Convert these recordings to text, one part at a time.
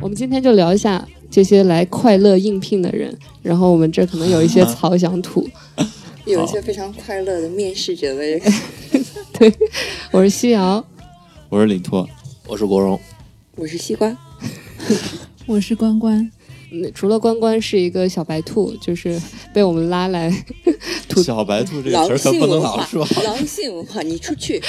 我们今天就聊一下这些来快乐应聘的人，然后我们这可能有一些槽想吐。有一些非常快乐的面试者的人，对，我是西瑶，我是李拓，我是国荣，我是西瓜，我是关关。嗯，除了关关是一个小白兔，就是被我们拉来 吐小白兔这个词儿可狼性不能文化老说。，狼性文化，你出去。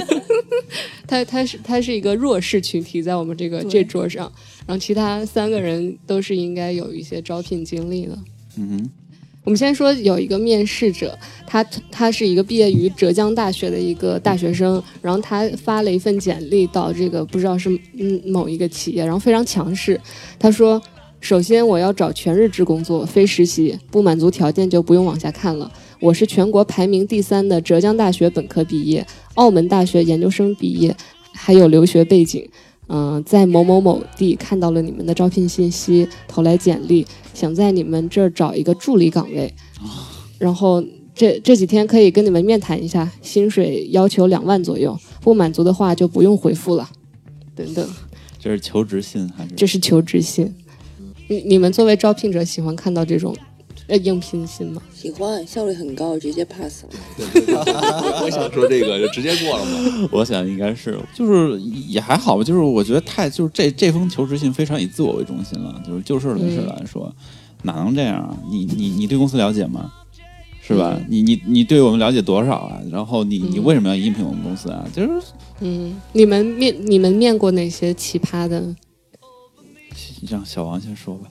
他他是他是一个弱势群体，在我们这个这桌上，然后其他三个人都是应该有一些招聘经历的。嗯哼，我们先说有一个面试者，他他是一个毕业于浙江大学的一个大学生，然后他发了一份简历到这个不知道是嗯某一个企业，然后非常强势，他说。首先，我要找全日制工作，非实习，不满足条件就不用往下看了。我是全国排名第三的浙江大学本科毕业，澳门大学研究生毕业，还有留学背景。嗯、在某某某地看到了你们的招聘信息，投来简历，想在你们这儿找一个助理岗位。然后这这几天可以跟你们面谈一下，薪水要求两万左右，不满足的话就不用回复了。等等，这是求职信还是？这是求职信。你你们作为招聘者喜欢看到这种呃应聘信吗？喜欢，效率很高，直接 pass 了。我想说这个就直接过了嘛。我想应该是，就是也还好吧。就是我觉得太就是这这封求职信非常以自我为中心了。就是就事论事来说，哪能这样啊？你你你对公司了解吗？是吧？嗯你你你对我们了解多少啊？然后你你嗯为什么要应聘我们公司啊？就是嗯，你们面你们面过哪些奇葩的？让小王先说吧。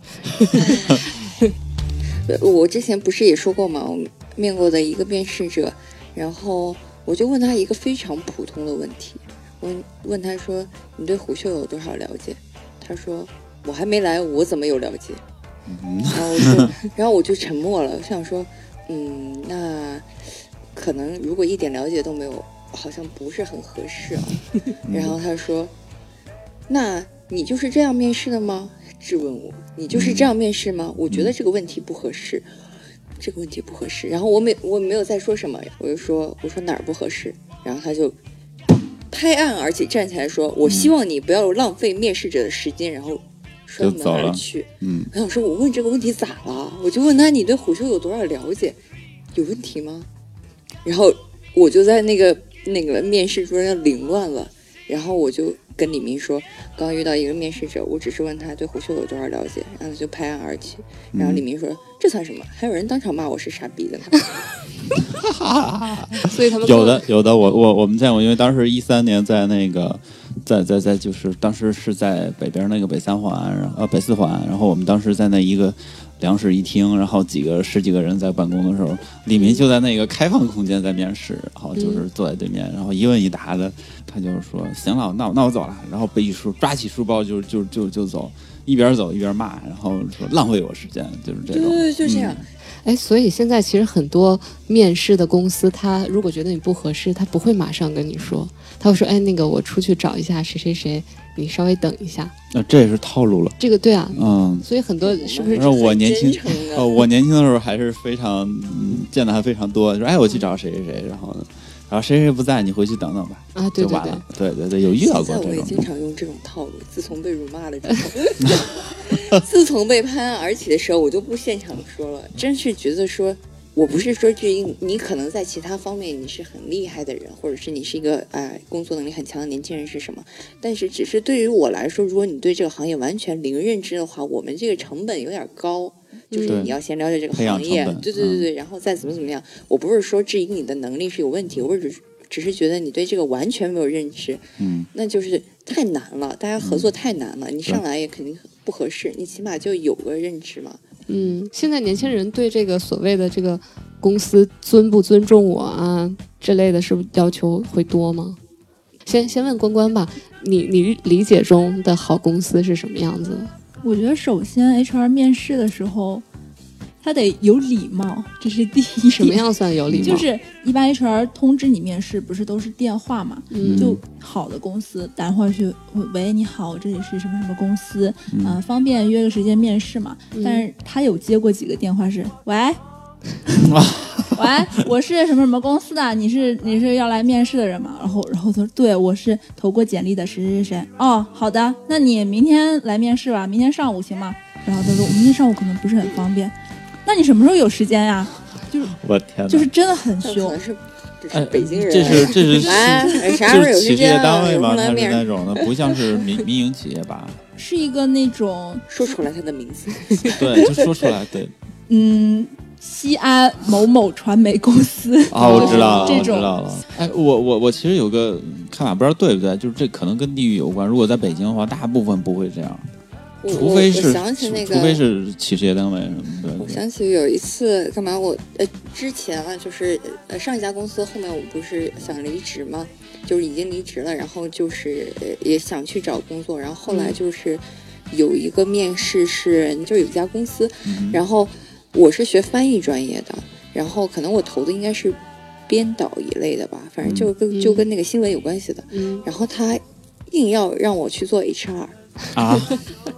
呃 我之前不是也说过吗？我面过的一个面试者，然后我就问他一个非常普通的问题，问问他说：“你对虎嗅有多少了解？”他说：“我还没来，我怎么有了解？”嗯然后我就，然后我就沉默了。我想说，嗯，那可能如果一点了解都没有，好像不是很合适啊。然后他说：“那你就是这样面试的吗？”质问我：“你就是这样面试吗？”我觉得这个问题不合适，这个问题不合适。然后我没我没有再说什么，我就说：“我说哪儿不合适？”然后他就拍案而起，站起来说：“我希望你不要浪费面试者的时间。”然后摔门而去。嗯，我想说，我问这个问题咋了？我就问他，你对虎嗅有多少了解？有问题吗？然后我就在那个那个面试桌上凌乱了。然后我就跟李明说，刚遇到一个面试者，我只是问他对胡秀有多少了解，然后他就拍案而起。然后李明说，这算什么？还有人当场骂我是傻逼的呢。所以他们有的有的，我我我们见过，因为当时一三年在那个在在在就是当时是在北边那个北三环，然后呃北四环，然后我们当时在那一个两室一厅，然后几个十几个人在办公的时候，李明就在那个开放空间在面试，然后就是坐在对面，然后一问一答的，他就说行了，那我那我走了，然后背一书抓起书包就就就就走，一边走一边骂，然后说浪费我时间，就是这种，对对对，就这样。哎，所以现在其实很多面试的公司，他如果觉得你不合适，他不会马上跟你说，他会说，哎，那个我出去找一下谁谁谁，你稍微等一下。那这也是套路了，这个对啊，嗯。所以很多是不是我年轻我年轻的时候还是非常、嗯见的还非常多，说哎，我去找谁谁谁，然后呢，然后谁谁不在，你回去等等吧，啊？对对对就完了。，对对对，有遇到过我也经常用这种套路。自从被辱骂了之后，自从被拍案而起的时候，我就不现场说了。真是觉得说，我不是说至于你可能在其他方面你是很厉害的人，或者是你是一个哎工作能力很强的年轻人是什么，但是只是对于我来说，如果你对这个行业完全零认知的话，我们这个成本有点高。就是你要先了解这个行业，对对对对，然后再怎么怎么样。我不是说质疑你的能力是有问题，我只是只是觉得你对这个完全没有认知，嗯，那就是太难了，大家合作太难了，你上来也肯定不合适，你起码就有个认知嘛。嗯，现在年轻人对这个所谓的这个公司尊不尊重我啊之类的，是不是要求会多吗？先先问关关吧，你你理解中的好公司是什么样子？我觉得首先 HR 面试的时候，他得有礼貌，这是第一。什么样算有礼貌？就是一般 HR 通知你面试，不是都是电话嘛？嗯就好的公司打电话去，喂，你好，这里是什么什么公司，嗯、方便约个时间面试嘛？嗯但是他有接过几个电话是，喂，喂，我是什么什么公司的，你是你是要来面试的人吗？然后然后他说，对，我是投过简历的谁谁谁。哦，好的，那你明天来面试吧，明天上午行吗？然后他说，我明天上午可能不是很方便，那你什么时候有时间呀？就是我天哪！就是真的很凶。是这哎是北京人，这是这是哎，啥时候有时就是企事业间啊？有单位吗？它是那种的，不像是民 民营企业吧？是一个那种说出来他的名字。对，就说出来，对 嗯，西安某某传媒公司啊，我知道了，我知种道了。哎，我我我其实有个看法，不知道对不对，就是这可能跟地域有关。如果在北京的话，大部分不会这样，我除非是我我想起那个，除非是企事业单位什么的。我想起有一次干嘛我呃之前啊，就是呃上一家公司后面我不是想离职吗？就是已经离职了，然后就是呃也想去找工作，然后后来嗯就是有一个面试是就有一家公司，嗯然后我是学翻译专业的，然后可能我投的应该是编导一类的吧，反正就跟、嗯就跟那个新闻有关系的，嗯，然后他硬要让我去做 HR。啊，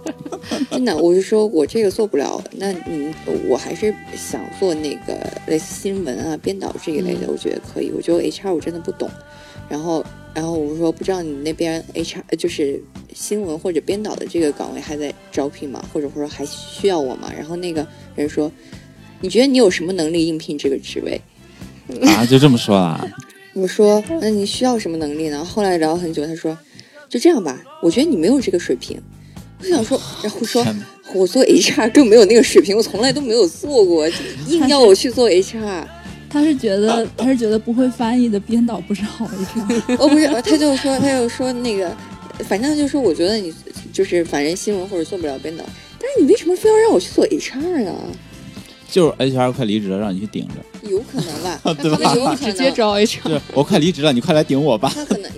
真的，我是说我这个做不了，那你我还是想做那个类似新闻啊、编导这一类的，我觉得可以。我觉得 HR 我真的不懂，然后然后我说不知道你那边 HR 呃就是新闻或者编导的这个岗位还在招聘吗？或者说还需要我吗？然后那个人说，你觉得你有什么能力应聘这个职位？啊，就这么说啊？我说，那你需要什么能力呢？后来聊了很久，他说，就这样吧，我觉得你没有这个水平。我想说，然后说我做 HR 更没有那个水平，我从来都没有做过，硬要我去做 HR。他是觉得他是觉得不会翻译的编导不是好 HR，哦，不是，他就说，他就说那个，反正就说，我觉得你就是反正新闻或者做不了编导，但是你为什么非要让我去做 HR 呢？就是 HR 快离职了，让你去顶着。有可能吧，对吧他有可能直接招 HR，我快离职了，你快来顶我吧。他可能，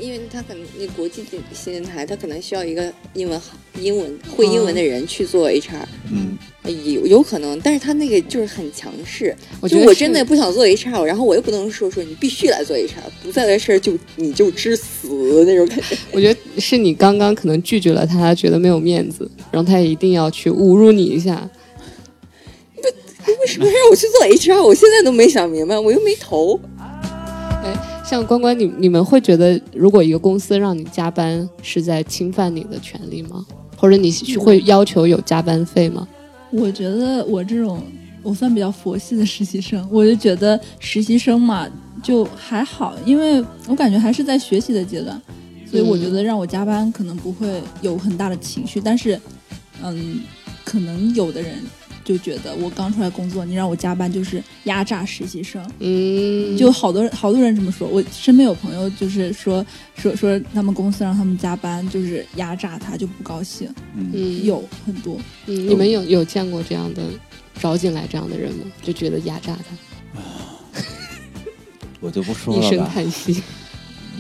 他可能那国际的新闻台，他可能需要一个英文好、英文会英文的人去做 HR，、嗯，有有可能，但是他那个就是很强势。我觉得就我真的不想做 HR，然后我又不能说说你必须来做 HR，不在的事儿就你就知死那种感觉。我觉得是你刚刚可能拒绝了他，他觉得没有面子，然后他也一定要去侮辱你一下。为什么让我去做 HR？我现在都没想明白，我又没投。像关关，你你们会觉得，如果一个公司让你加班，是在侵犯你的权利吗？或者你去会要求有加班费吗？我觉得我这种我算比较佛系的实习生，我就觉得实习生嘛就还好，因为我感觉还是在学习的阶段，所以我觉得让我加班可能不会有很大的情绪，但是，嗯，可能有的人就觉得我刚出来工作，你让我加班就是压榨实习生，嗯，就好多人好多人这么说。我身边有朋友就是说说说他们公司让他们加班就是压榨他，就不高兴，嗯有很多。嗯，你们有有见过这样的招进来这样的人吗？就觉得压榨他，我就不说了一声。叹息。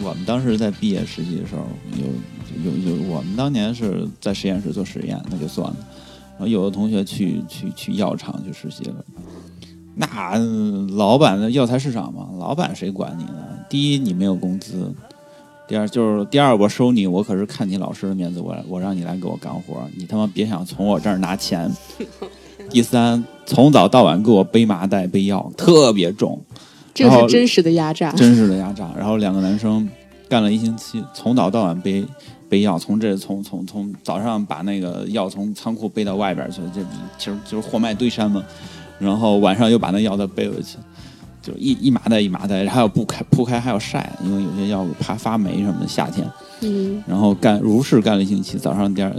我们当时在毕业实习的时候，有有有，我们当年是在实验室做实验，那就算了。有的同学去去去药厂去实习了，那呃老板的药材市场嘛，老板谁管你呢？第一，你没有工资；第二，就是第二，我收你，我可是看你老师的面子，我我让你来给我干活，你他妈别想从我这儿拿钱。第三，从早到晚给我背麻袋背药，特别重。这是真实的压榨。真实的压榨。然后两个男生干了一星期，从早到晚背背药，从这从从从早上把那个药从仓库背到外边去，这其实就是货卖堆山嘛。然后晚上又把那药再背回去，就一一麻袋一麻袋，还要铺开铺开还要晒，因为有些药怕发霉什么的，夏天。嗯然后干如是干了一星期，早上第二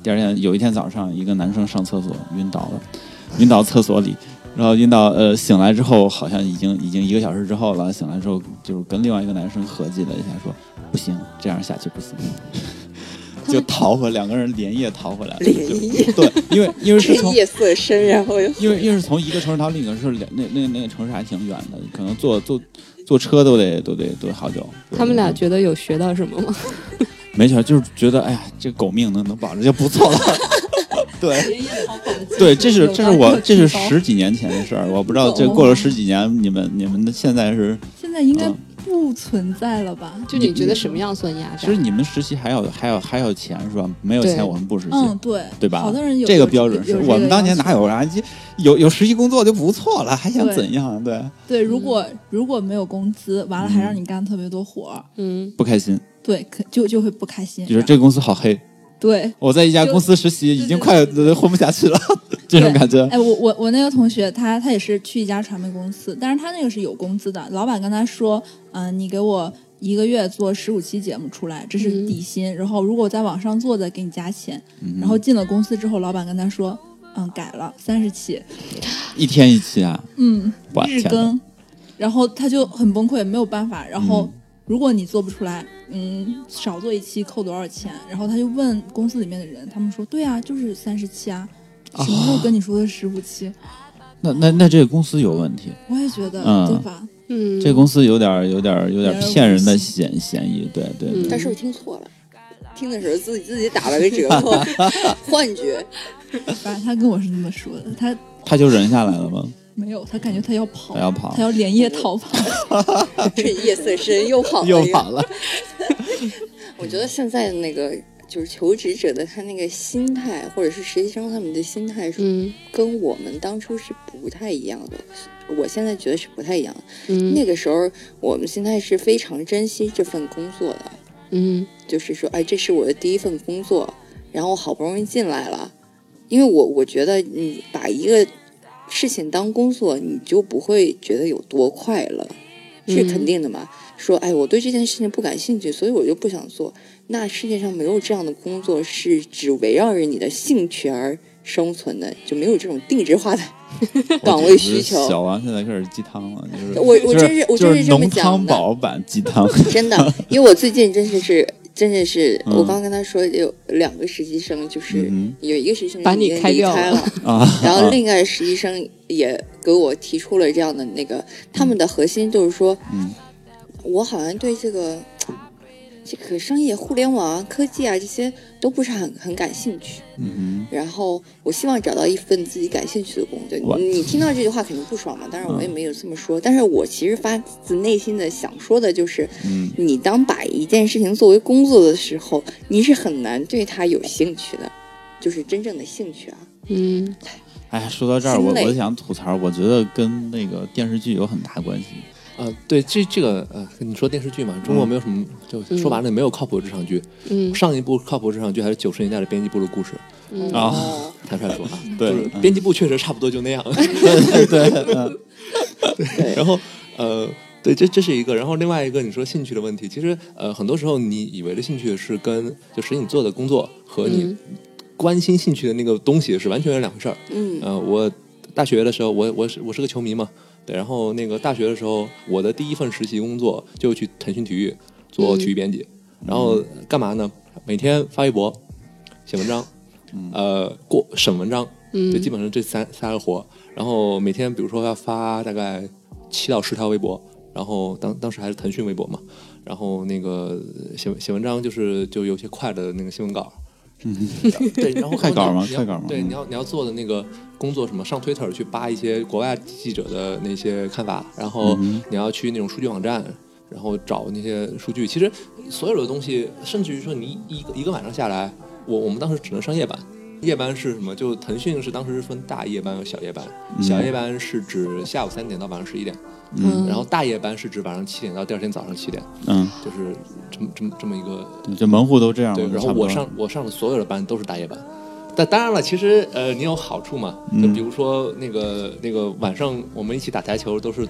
第二天有一天早上，一个男生上厕所晕倒了，晕倒厕所里，然后晕倒呃醒来之后，好像已经已经一个小时之后了，醒来之后就是跟另外一个男生合计了一下，说不行，这样下去不行。就逃回两个人连夜逃回来了，连 夜对，因为因为是从夜色深，然后又因为因为是从一个城市到另一个城市，两那那那个城市还挺远的，可能坐坐坐车都得都得都得好久。他们俩觉得有学到什么吗？没学，就是觉得哎呀，这狗命能能保着就不错了。对对，这是这是我这是十几年前的事儿，我不知道这过了十几年，你们你们的现在是，现在应该嗯不存在了吧？就你觉得什么样算压榨？其实你们实习还要还要还要钱是吧？没有钱我们不实习。嗯，对，对吧？好多人有这个标准是我们当年哪有啊？有有实习工作就不错了，还想怎样？对，对，如果如果没有工资，完了还让你干特别多活儿，嗯，不开心，对，可就就会不开心。就是这个公司好黑。对，我在一家公司实习，已经快呃混不下去了，这种感觉。哎，我我我那个同学，他他也是去一家传媒公司，但是他那个是有工资的，老板跟他说，嗯、你给我一个月做十五期节目出来，这是嗯。底薪，然后如果在网上做的给你加钱，嗯。然后进了公司之后，老板跟他说，嗯，改了三十期，一天一期啊，嗯日更，然后他就很崩溃，没有办法。然后嗯如果你做不出来，嗯，少做一期扣多少钱？然后他就问公司里面的人，他们说对啊，就是三十期啊，什么时候跟你说的十五期？那那那这个公司有问题，我也觉得，嗯对吧？嗯，这公司有点有点有点骗人的嫌嫌疑。对对嗯对，但是我听错了，听的时候自己自己打了个折扣，幻觉。反正他跟我是这么说的，他他就忍下来了吗？没有，他感觉他要跑，他要跑他要连夜逃跑。趁夜色深又跑了又跑了。我觉得现在的那个就是求职者的他那个心态，或者是实习生他们的心态是嗯跟我们当初是不太一样的。我现在觉得是不太一样的。嗯那个时候我们现在是非常珍惜这份工作的，嗯就是说，哎，这是我的第一份工作，然后我好不容易进来了，因为我我觉得你把一个事情当工作，你就不会觉得有多快乐，是嗯肯定的嘛。说，哎，我对这件事情不感兴趣，所以我就不想做。那世界上没有这样的工作是只围绕着你的兴趣而生存的，就没有这种定制化的岗位需求。小王现在开始鸡汤了，就是我我真是我就是真是这么讲的汤宝版鸡汤。真的，因为我最近真的是，真的是，嗯。我刚跟他说有两个实习生，就是嗯有一个实习生把你已经开掉离开了 然后另一个实习生也给我提出了这样的那个，他们的核心就是说，嗯。我好像对这个这个商业、互联网啊、科技啊这些都不是很很感兴趣。嗯然后我希望找到一份自己感兴趣的工作。你你听到这句话肯定不爽嘛？当然我也嗯没有这么说，但是我其实发自内心的想说的就是，嗯你当把一件事情作为工作的时候，你是很难对它有兴趣的，就是真正的兴趣啊。嗯哎，说到这儿，我我想吐槽，我觉得跟那个电视剧有很大关系。啊，对，这这个呃，你说电视剧嘛，中国没有什么，就说白了没有靠谱的职场剧。嗯。上一部靠谱职场剧还是九十年代的编辑部的故事，嗯。啊哦，坦率说啊，对。编辑部确实差不多就那样。对对，嗯。对，然后呃，对，这这是一个，然后另外一个你说兴趣的问题，其实呃，很多时候你以为的兴趣是跟就实际你做的工作和你嗯。关心兴趣的那个东西是完全是两回事儿。嗯。呃，我大学的时候，我我是我是个球迷嘛，对，然后那个大学的时候，我的第一份实习工作就去腾讯体育做体育编辑，然后干嘛呢？每天发微博、写文章，呃，过审文章，嗯就基本上这三三个活。然后每天比如说要发大概七到十条微博，然后当当时还是腾讯微博嘛，然后那个写写文章就是就有些快的那个新闻稿。对，然后快稿吗快稿吗对，嗯你要你要做的那个工作什么，上 Twitter 去扒一些国外记者的那些看法，然后嗯你要去那种数据网站，然后找那些数据。其实所有的东西，甚至于说你一个一个晚上下来，我我们当时只能上夜班。夜班是什么？就腾讯是当时是分大夜班和小夜班，小夜班是指下午三点到晚上十一点，嗯。然后大夜班是指晚上七点到第二天早上七点，嗯，就是这么这么这么一个对这门户都这样。对，然后我上我上的所有的班都是大夜班，但当然了，其实呃，你有好处嘛，就嗯比如说那个那个晚上我们一起打台球，都是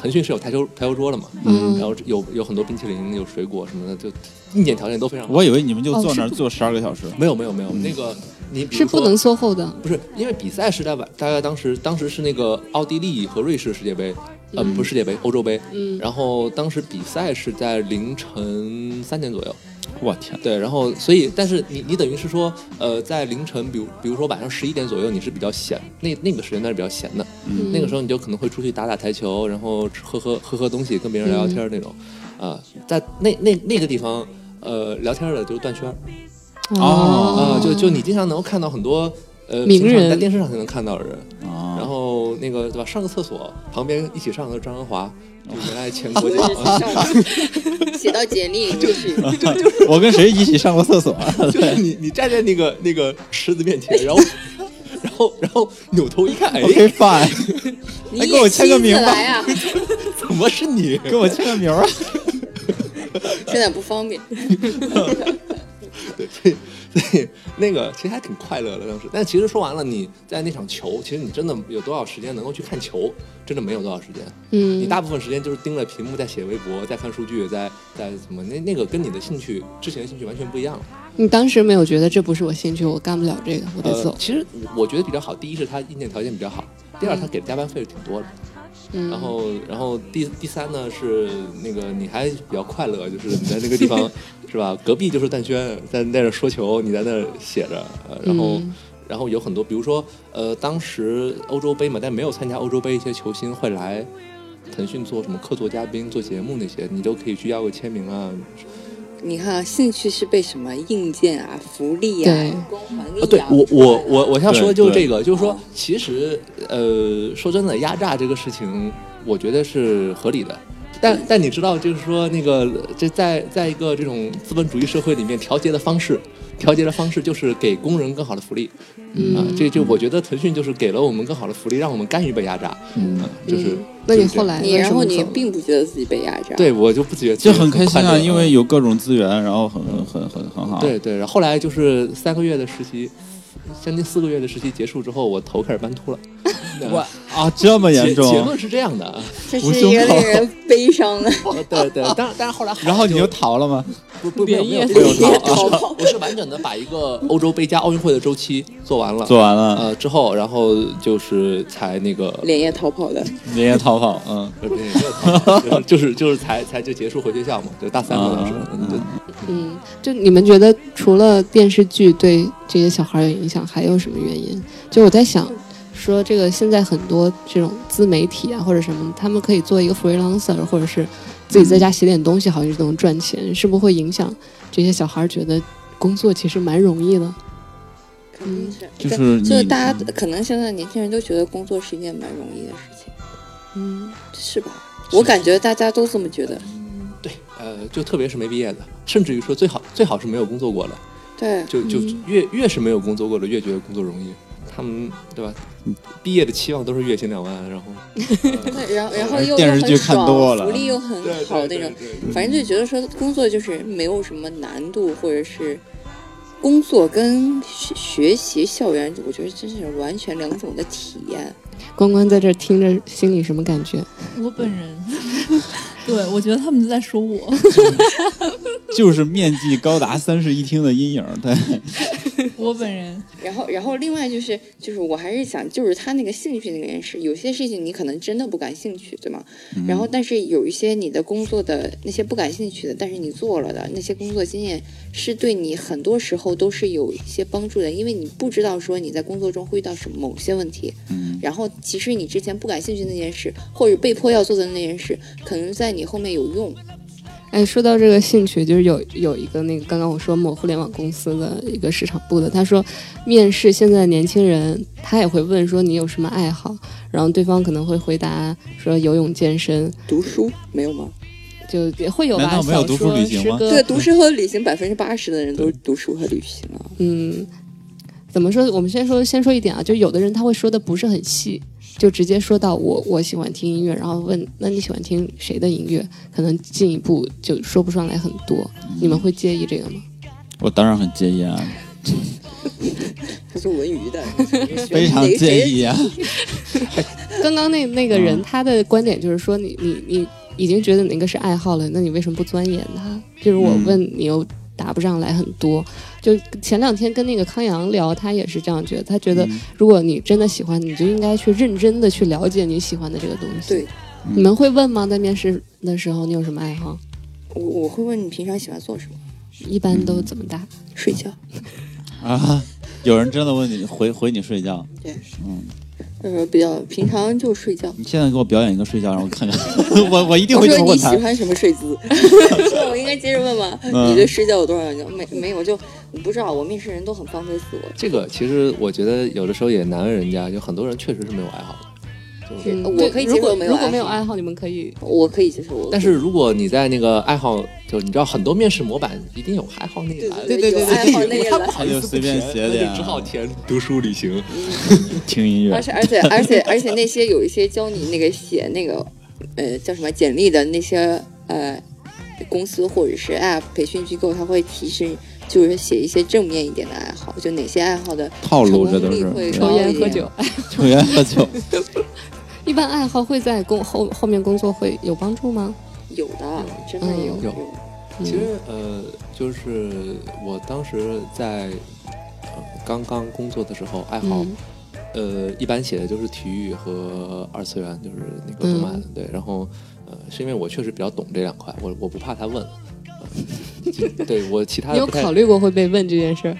腾讯是有台球台球桌的嘛，嗯然后有有很多冰淇淋，有水果什么的，就硬件条件都非常好。我以为你们就坐那儿坐十二个小时。没有没有没有，那个你是不能缩后的。不是因为比赛是在晚，大概当时当时是那个奥地利和瑞士世界杯，呃，不是世界杯，欧洲杯。嗯然后当时比赛是在凌晨三点左右，我天，对，然后所以，但是你你等于是说，呃，在凌晨，比如比如说晚上十一点左右，你是比较闲，那那个时间段是比较闲的，嗯那个时候你就可能会出去打打台球，然后吃喝喝喝喝东西，跟别人聊聊天那种，啊、在那那那个地方，呃，聊天的就是段轩哦啊、就就你经常能够看到很多。呃，名人平常在电视上才能看到的人。啊，那个对吧？上个厕所旁边一起上的张文华，就原来前国我脚就是上 写到简历里面去。我跟谁一起上过厕所？就是你你站在那个那个池子面前，然后然后然后扭头一看，哎，OK fine，你来给我签个名吧！怎么是你？给我签个名啊！现在不方便。对，所以那个其实还挺快乐的当时。但其实说完了，你在那场球，其实你真的有多少时间能够去看球？真的没有多少时间。嗯你嗯，大部分时间就是盯着屏幕在写微博，在看数据，在在怎么那那个跟你的兴趣之前的兴趣完全不一样了。你当时没有觉得这不是我兴趣，我干不了这个，我得走。呃其实我觉得比较好，第一是他硬件条件比较好，第二他给的加班费是挺多的。嗯，然后，然后第第三呢是那个你还比较快乐，就是你在那个地方 是吧？隔壁就是蛋轩在在那说球，你在那儿写着，呃、然后、嗯然后有很多，比如说呃，当时欧洲杯嘛，但没有参加欧洲杯一些球星会来腾讯做什么客座嘉宾、做节目那些，你都可以去要个签名啊。你看啊，兴趣是被什么硬件啊、福利啊、光环给啊，对养我我我我想说的就是这个，就是说哦，其实呃，说真的，压榨这个事情，我觉得是合理的。但但你知道，就是说那个这在在一个这种资本主义社会里面，调节的方式，调节的方式就是给工人更好的福利嗯啊。这就我觉得腾讯就是给了我们更好的福利，让我们甘于被压榨。嗯啊，就是嗯那你后来你，然后你并不觉得自己被压榨。对我就不觉得就很开心啊，因为有各种资源，然后很很很很好。对对，然后后来就是三个月的实习，将近四个月的实习结束之后，我头开始斑秃了。我啊，这么严重？结重？论是这样的。啊，这是一个令人悲伤的。呃 对对，但但是后来然后你就逃了吗？不不没有没有逃我是完整的把一个欧洲杯加奥运会的周期做完了，做完了，呃之后，然后就是才那个连夜逃跑的，连夜逃跑，嗯，就是 就是就是才才就结束回学校嘛，就大三嘛当时，嗯对嗯，就你们觉得除了电视剧对这些小孩有影响，还有什么原因？就我在想，说这个现在很多这种自媒体啊或者什么，他们可以做一个 freelancer，或者是自己在家写点东西，好像就能赚钱，是不是会影响这些小孩觉得工作其实蛮容易的？肯定是。就是就是大家可能现在年轻人都觉得工作是一件蛮容易的事情，嗯，是吧？我感觉大家都这么觉得。对，呃就特别是没毕业的，甚至于说最好最好是没有工作过的，对，就就嗯越越是没有工作过的越觉得工作容易，他们对吧？毕业的期望都是月薪两万，然后 对然后然后又电视剧看多了福利又很好那种，反正就觉得说工作就是没有什么难度，或者是工作跟学学习校园，我觉得真是完全两种的体验。关关在这听着，心里什么感觉？我本人，对我觉得他们在说我，就是面积高达三室一厅的阴影，对，我本人，然后，然后另外就是，就是我还是想，就是他那个兴趣那个件事，有些事情你可能真的不感兴趣，对吗？然后，但是有一些你的工作的那些不感兴趣的，但是你做了的那些工作经验，是对你很多时候都是有一些帮助的，因为你不知道说你在工作中会遇到什么某些问题，嗯，然后其实你之前不感兴趣那件事，或者被迫要做的那件事，可能在你后面有用。哎，说到这个兴趣，就是有有一个那个刚刚我说某互联网公司的一个市场部的，他说面试现在年轻人，他也会问说你有什么爱好，然后对方可能会回答说游泳、健身，读书没有吗？就也会有吧。难道没有读书小说旅行吗诗歌对，读书和旅行百分之八十的人都是读书和旅行啊。嗯，怎么说？我们先说先说一点啊，就有的人他会说的不是很细，就直接说到我我喜欢听音乐，然后问那你喜欢听谁的音乐？可能进一步就说不上来很多。你们会介意这个吗？我当然很介意啊，他 是文娱的，非常介意啊，刚刚那那个人、嗯他的观点就是说你你你已经觉得哪个是爱好了，那你为什么不钻研它？就是我嗯问你又答不上来很多。就前两天跟那个康阳聊，他也是这样觉得，他觉得嗯如果你真的喜欢，你就应该去认真的去了解你喜欢的这个东西。对，你们会问吗？在面试的时候，你有什么爱好？我我会问你平常喜欢做什么？一般都怎么答？睡觉。啊，有人真的问你回回你睡觉，对，嗯，呃，比较平常就睡觉。你现在给我表演一个睡觉，让我看看，我我一定会这么问他。你喜欢什么睡姿？那 我应该接着问吗？嗯你对睡觉有多少讲？没没有，就我不知道，我面试人都很放飞自我。这个其实我觉得有的时候也难为人家，有很多人确实是没有爱好的。就是嗯，我可以接受没有如果没有爱好，你们可以我可以接受，但是如果你在那个爱好，就是你知道很多面试模板一定有爱好那一栏，对对对有爱好那一栏他不好意思他就随便写点不填那就只好填读书旅行。听音乐而，且而且而且而且那些有一些教你那个写那个呃叫什么简历的那些呃公司或者是 app 培训机构，他会提示就是写一些正面一点的爱好，就哪些爱好的套路这成功率都是会 抽烟喝酒。抽烟喝酒，一般爱好会在工后后面工作会有帮助吗？有的，真的嗯有有嗯其实呃，就是我当时在呃刚刚工作的时候，爱好、嗯呃一般写的就是体育和二次元，就是那个动漫。嗯对，然后呃是因为我确实比较懂这两块，我我不怕他问。对我其他你有考虑过会被问这件事儿？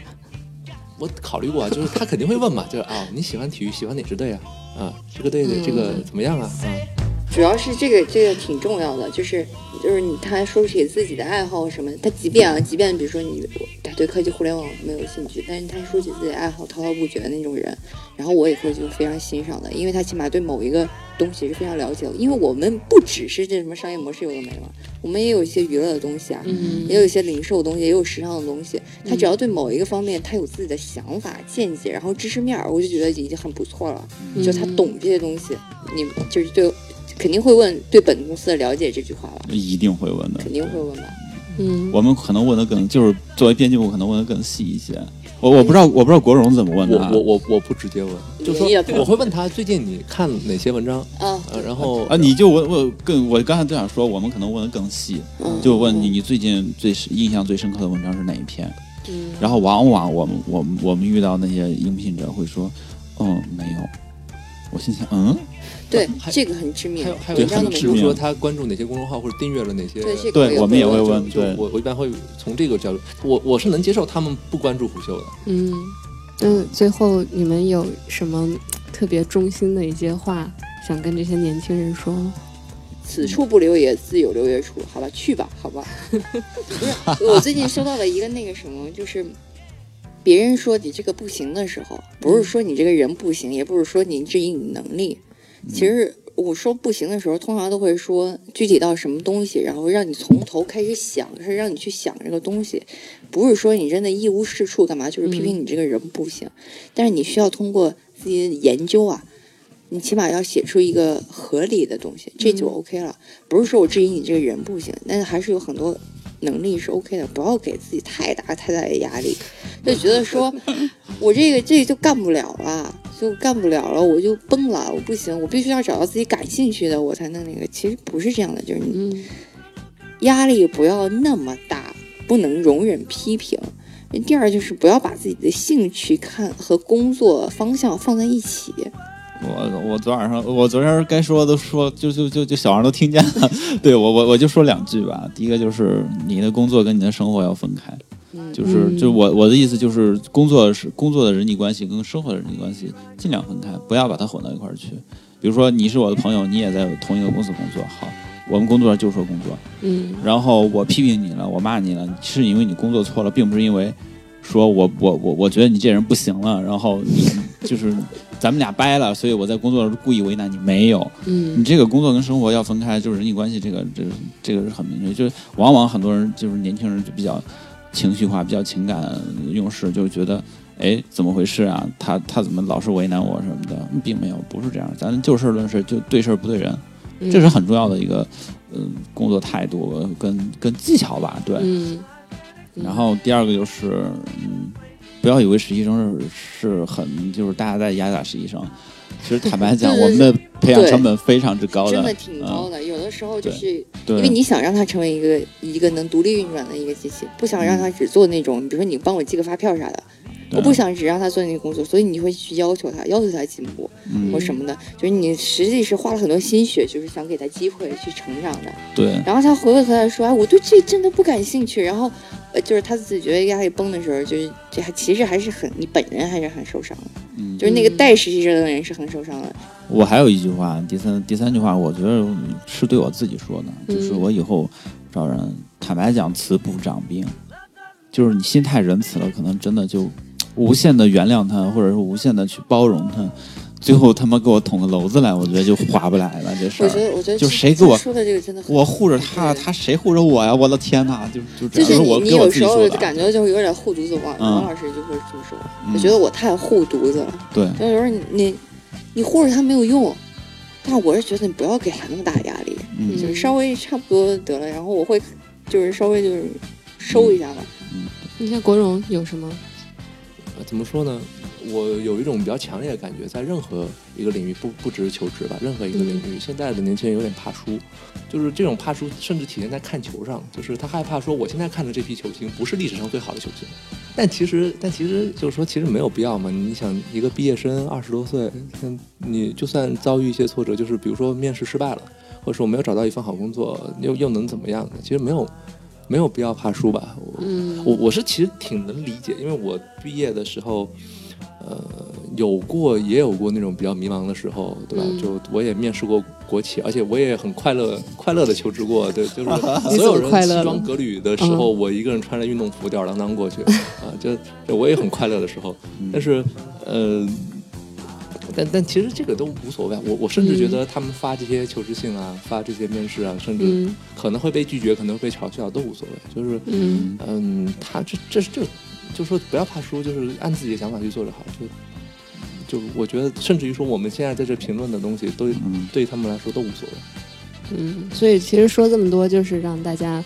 我考虑过啊，就是他肯定会问嘛，就是啊，你喜欢体育，喜欢哪支队啊？啊，这个队的嗯这个怎么样啊？啊，主要是这个这个挺重要的，就是就是你他说起自己的爱好什么，他即便啊，即便比如说你他对科技互联网没有兴趣，但是他说起自己的爱好滔滔不绝的那种人，然后我也会就非常欣赏的，因为他起码对某一个东西是非常了解的。因为我们不只是这什么商业模式有的没了，我们也有一些娱乐的东西啊，嗯也有一些零售的东西，也有时尚的东西。他只要对某一个方面他有自己的想法、见解，然后知识面，我就觉得已经很不错了。嗯就他懂这些东西，你就是对，肯定会问对本公司的了解这句话吧，一定会问的。肯定会问吧。嗯，我们可能问的更，就是作为编辑部可能问的更细一些。我我不知道，我不知道国荣怎么问的、啊。我我我我不直接问，就说我会问他最近你看哪些文章，啊，呃，然后啊，你就问问更，我刚才就想说，我们可能问的更细，嗯就问你你最近最印象最深刻的文章是哪一篇？嗯然后往往我们我们我们遇到那些应聘者会说，嗯，没有。我心想，嗯，对，这个很致命还有，还有比如说他关注哪些公众号或者订阅了哪些，对这个对我们也会会问，就对，我我一般会从这个角度，我我是能接受他们不关注虎嗅的。嗯，那最后你们有什么特别衷心的一些话想跟这些年轻人说吗？此处不留爷，自有留爷处。好吧，去吧，好吧。不是，我最近收到了一个那个什么，就是别人说你这个不行的时候，不是说你这个人不行，也不是说你质疑你能力。其实我说不行的时候，通常都会说具体到什么东西，然后让你从头开始想，是让你去想这个东西，不是说你真的一无是处干嘛，就是批评你这个人不行。但是你需要通过自己的研究啊，你起码要写出一个合理的东西，这就 OK 了。不是说我质疑你这个人不行，但是还是有很多能力是 OK 的，不要给自己太大太大的压力，就觉得说我这个这个就干不了了，就干不了了，我就崩了，我不行，我必须要找到自己感兴趣的，我才能那个。其实不是这样的，就是你嗯压力不要那么大，不能容忍批评。第二就是不要把自己的兴趣看和工作方向放在一起。我我昨晚上我昨天该说的都说，就就就就小王都听见了。对我我我就说两句吧。第一个就是你的工作跟你的生活要分开，嗯就是嗯就我我的意思就是工作是工作的人际关系跟生活的人际关系尽量分开，不要把它混到一块儿去。比如说你是我的朋友，你也在同一个公司工作，好，我们工作就说工作，嗯然后我批评你了，我骂你了，是因为你工作错了，并不是因为说我我我我觉得你这人不行了，然后你就是咱们俩掰了，所以我在工作时故意为难你，没有，嗯你嗯这个工作跟生活要分开，就是人际关系这个这个这个是很明确，就是往往很多人就是年轻人就比较情绪化，比较情感用事，就觉得。哎，怎么回事啊？他他怎么老是为难我什么的？并没有，不是这样。咱就事论事，就对事不对人，嗯这是很重要的一个，嗯、工作态度跟跟技巧吧。对，然后第二个就是，嗯，不要以为实习生是是很就是大家在压榨实习生。其实 坦白讲，对对我们的培养成本非常之高的真的挺高的。的，有的时候就是因为你想让他成为一个一个能独立运转的一个机器，不想让他只做那种，比如说你帮我寄个发票啥的，我不想只让他做那个工作，所以你会去要求他，要求他进步嗯或什么的，就是你实际是花了很多心血，就是想给他机会去成长的。对，然后他回过头来说，哎，我对这真的不感兴趣。然后，呃，就是他自己觉得压力崩的时候，就是这还其实还是很你本人还是很受伤的，嗯，就是那个带实习生的人是很受伤的。我还有一句话，第三第三句话，我觉得是对我自己说的，就是嗯我以后找人，坦白讲，慈不长兵。就是你心态仁慈了，可能真的就无限的原谅他，或者是无限的去包容他，最后他妈给我捅个娄子来，我觉得就划不来了这事儿。我觉得，我觉得就这谁给我说的这个真的我护着他，他谁护着我呀？我的天哪！就就这样，就是你，你我给我有时候。感觉就是有点护犊子，王嗯王老师就会这么说，嗯我觉得我太护犊子了。对，就有时候你你你护着他没有用，但是我是觉得你不要给他那么大压力，嗯就是稍微差不多得了，然后我会就是稍微就是收一下吧。你看国荣有什么？呃怎么说呢？我有一种比较强烈的感觉，在任何一个领域，不不只是求职吧，任何一个领域，现在的年轻人有点怕输，就是这种怕输，甚至体现在看球上，就是他害怕说，我现在看的这批球星不是历史上最好的球星，但其实，但其实就是说，其实没有必要嘛。你想，一个毕业生二十多岁，嗯，你就算遭遇一些挫折，就是比如说面试失败了，或者说我没有找到一份好工作，又又能怎么样呢？其实没有。没有必要怕输吧，我嗯我我是其实挺能理解，因为我毕业的时候，呃，有过也有过那种比较迷茫的时候，对吧？嗯就我也面试过国企，而且我也很快乐快乐的求职过，对，就是 所有人西装革履的时候，我一个人穿着运动服吊儿郎当过去，啊，就就我也很快乐的时候，但是呃。但但其实这个都无所谓，我我甚至觉得他们发这些求职信啊，发这些面试啊，甚至嗯可能会被拒绝，可能会被嘲笑，都无所谓。就是嗯嗯，他这这这，就说不要怕输，就是按自己的想法去做就好。就就我觉得，甚至于说我们现在在这评论的东西，都嗯对他们来说都无所谓。嗯，所以其实说这么多，就是让大家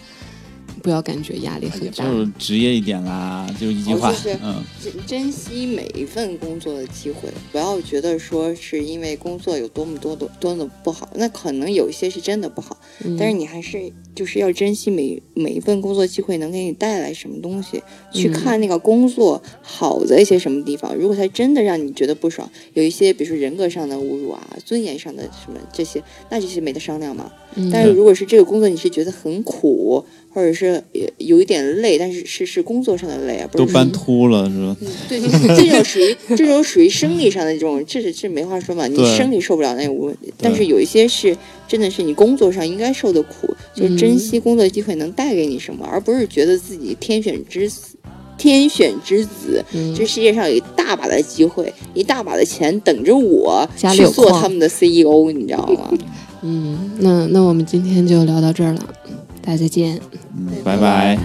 不要感觉压力很大。就是职业一点啦，就一句话哦就是，嗯，珍珍惜每一份工作的机会，不要觉得说是因为工作有多么多的多么不好，那可能有一些是真的不好，嗯但是你还是就是要珍惜每每一份工作机会能给你带来什么东西，去嗯看那个工作好的一些什么地方。如果它真的让你觉得不爽，有一些比如说人格上的侮辱啊、尊严上的什么这些，那这些没得商量嘛。嗯但是如果是这个工作你是觉得很苦，或者是也有一点累，但是是是工作上的累啊，不都搬秃了是吧？嗯，对，这这种属于这种属于生理上的这种，这是这没话说嘛，你生理受不了那也无问题。但是有一些是真的是你工作上应该受的苦，就是珍惜工作机会能带给你什么，而不是觉得自己天选之子。天选之子，嗯这世界上有一大把的机会，一大把的钱等着我去做他们的 CEO，你知道吗？嗯，那那我们今天就聊到这儿了，大家再见，嗯，拜拜。